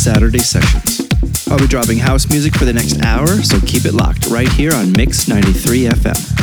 Saturday Sessions. I'll be dropping house music for the next hour, so keep it locked right here on Mix 93 FM.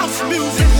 house music.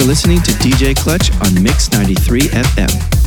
Listening to DJ Clutch on Mix 93 FM.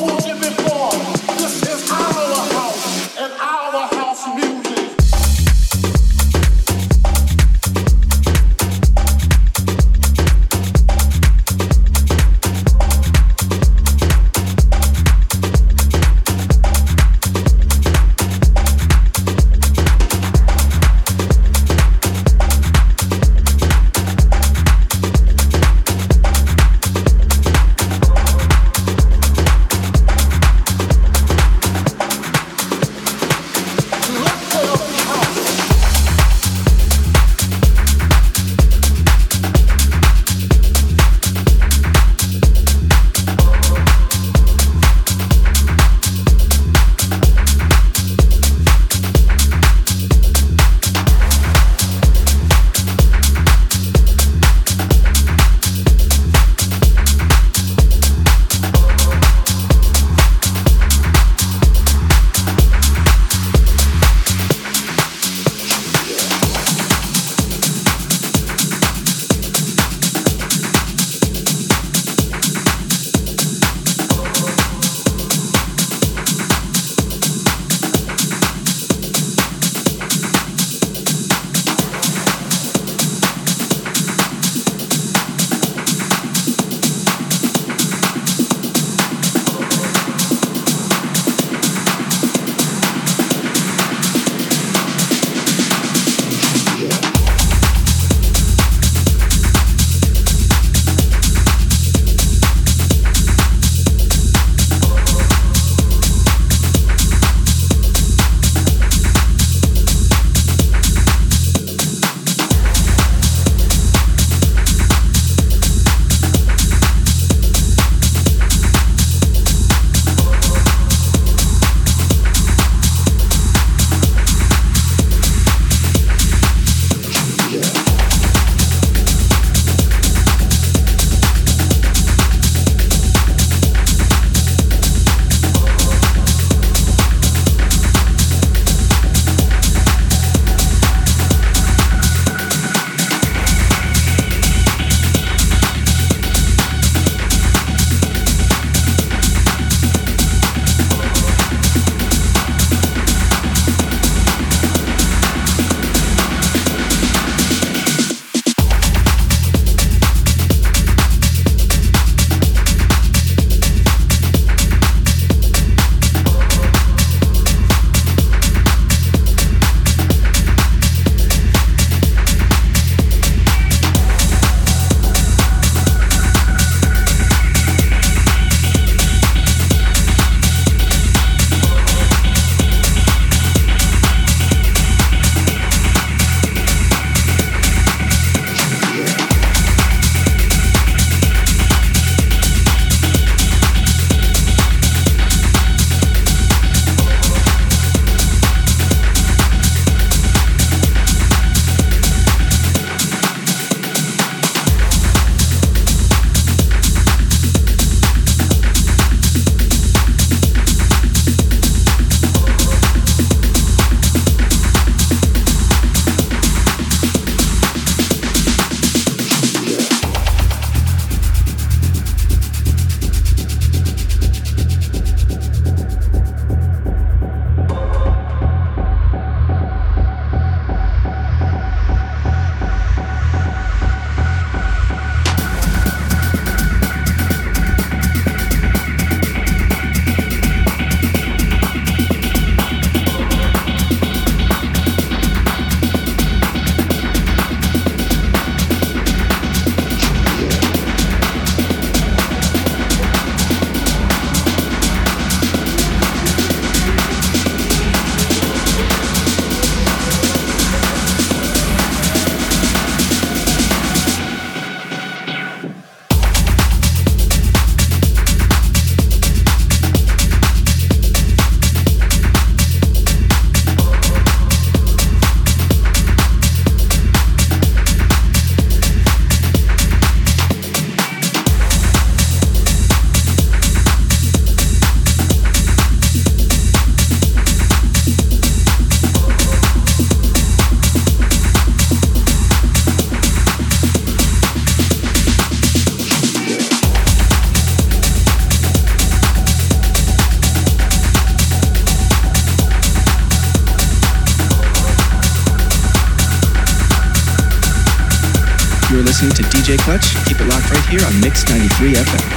know DJ Clutch. Keep it locked right here on Mix 93 FM.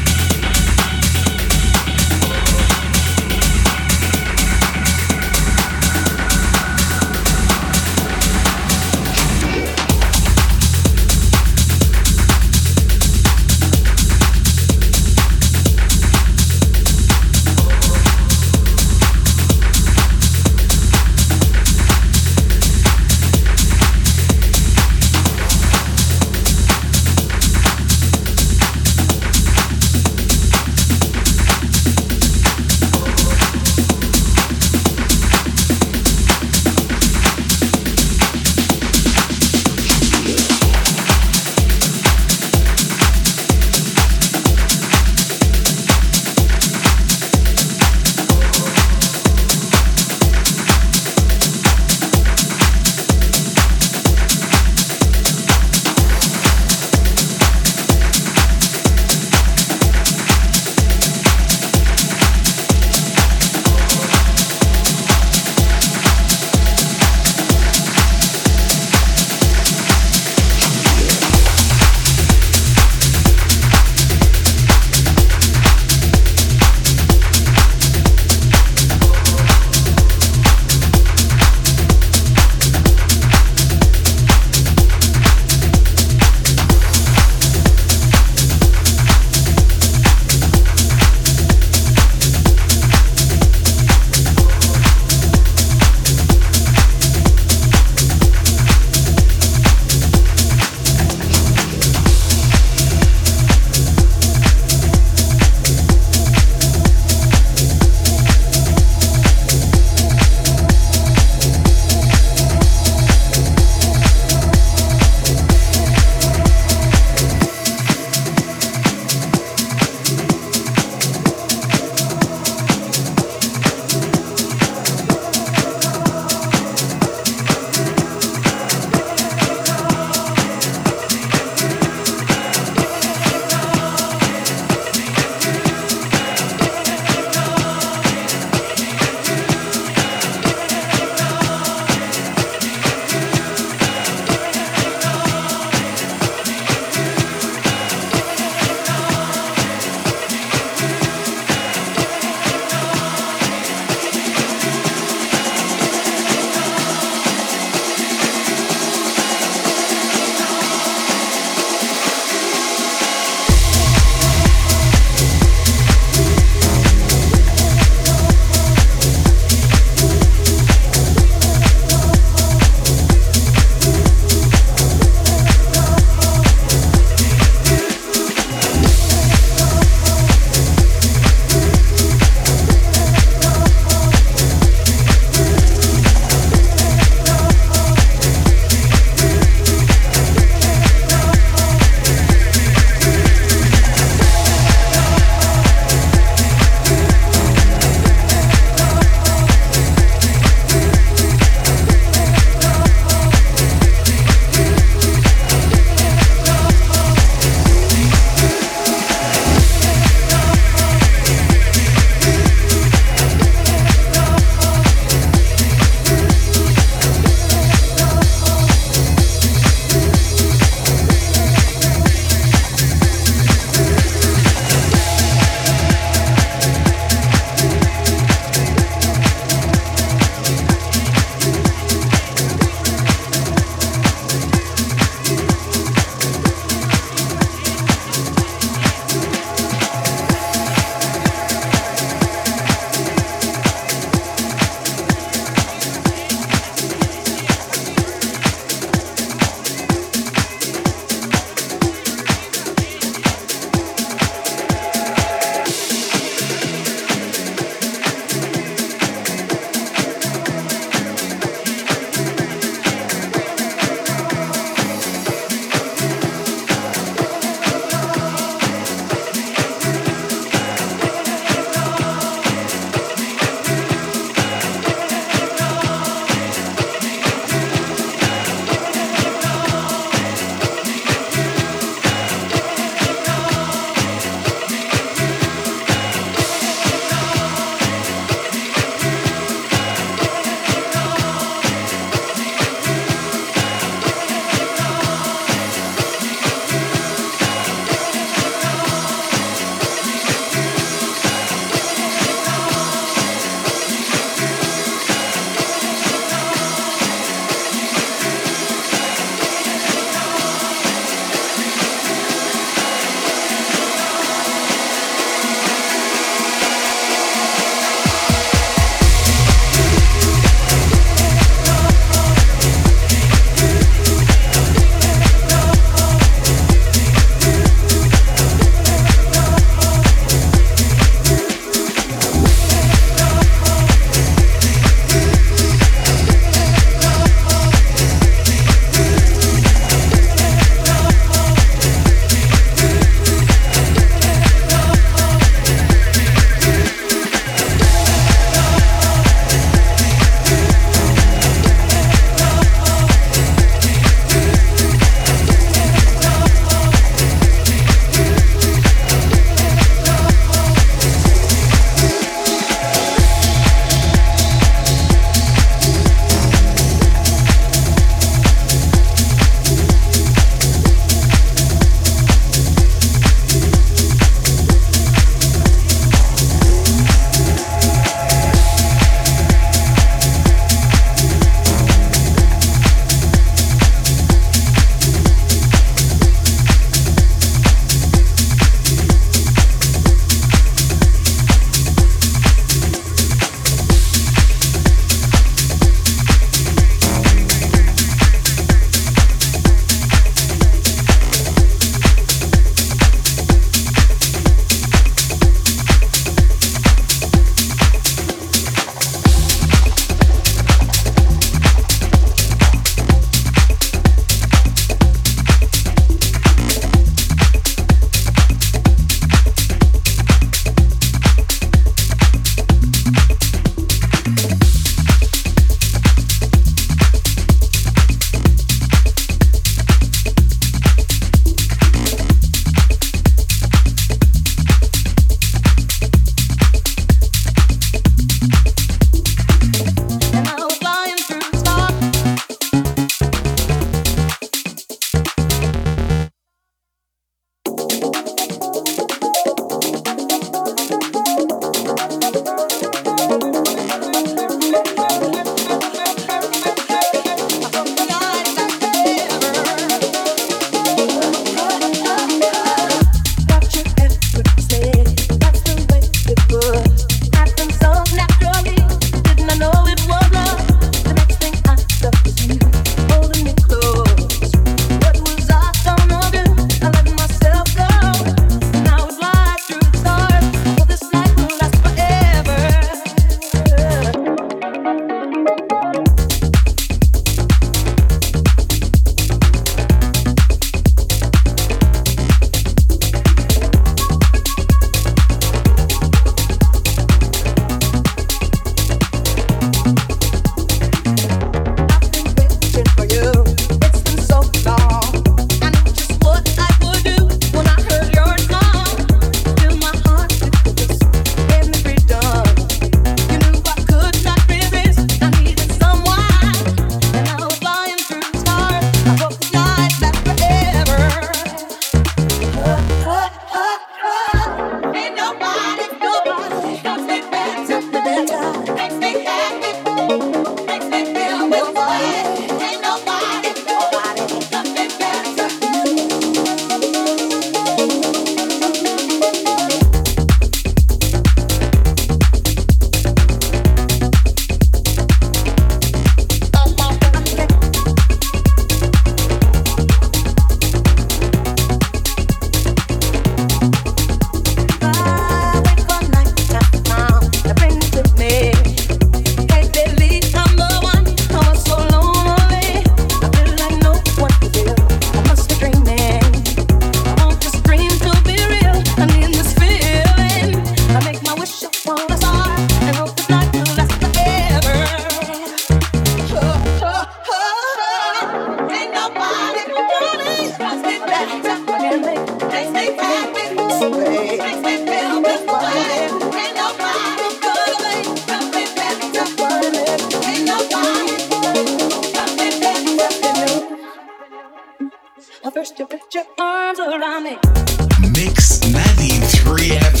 Mix 93 FM.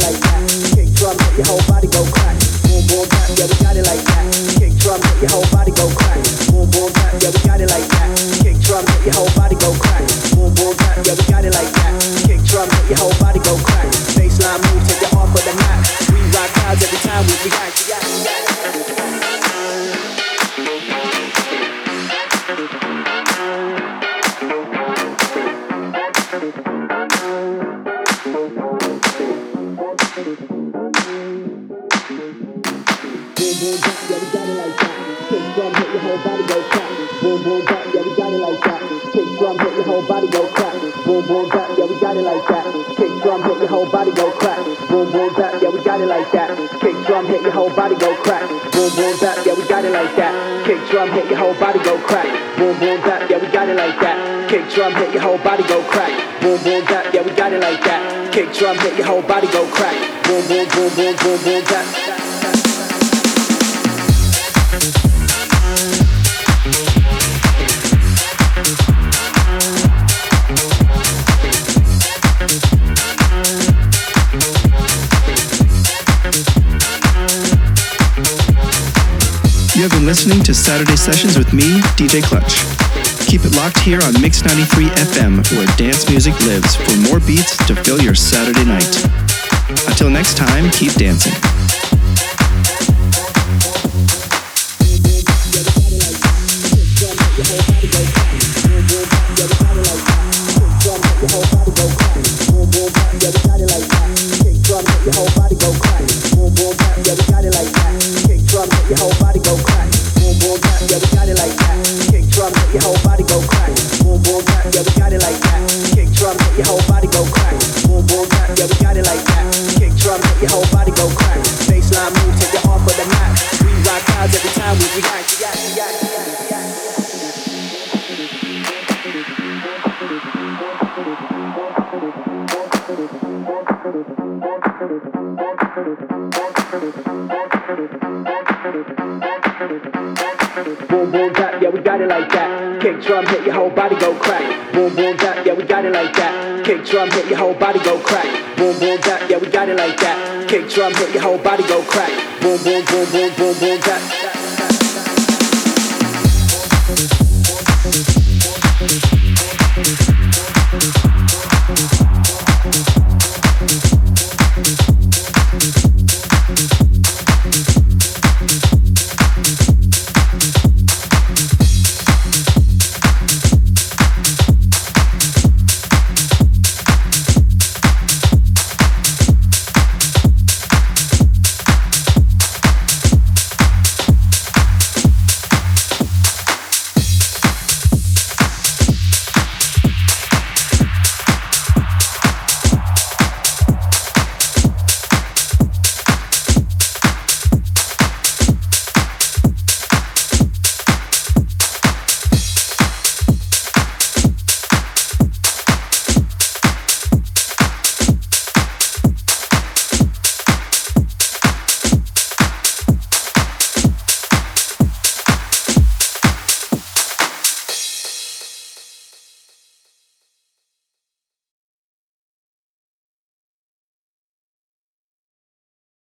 Kick drum, let your whole body go crack. Boom, boom, bam, yeah, we got it like that. Kick drum, your whole body go crack. DJ Clutch. Keep it locked here on Mix 93 FM, where dance music lives, for more beats to fill your Saturday night. Until next time, keep dancing. body go crack. Boom, boom, clap, yeah, we got it like that. Kick drum, make your whole body go crack. Boom, boom, clap, yeah, we got it like that. Kick drum, make your whole body go crack. Baseline move, take it off of the mat. We rock clouds every time we react. Thank you. Boom, boom, tap, yeah, we got it like that. Kick drum, hit your whole body go crack. Boom, boom, tap, yeah, we got it like that. Kick drum, hit your whole body go crack. Boom, boom, tap, yeah, we got it like that. Kick drum, hit your whole body go crack. Boom, boom, boom, boom, boom, boom, tap.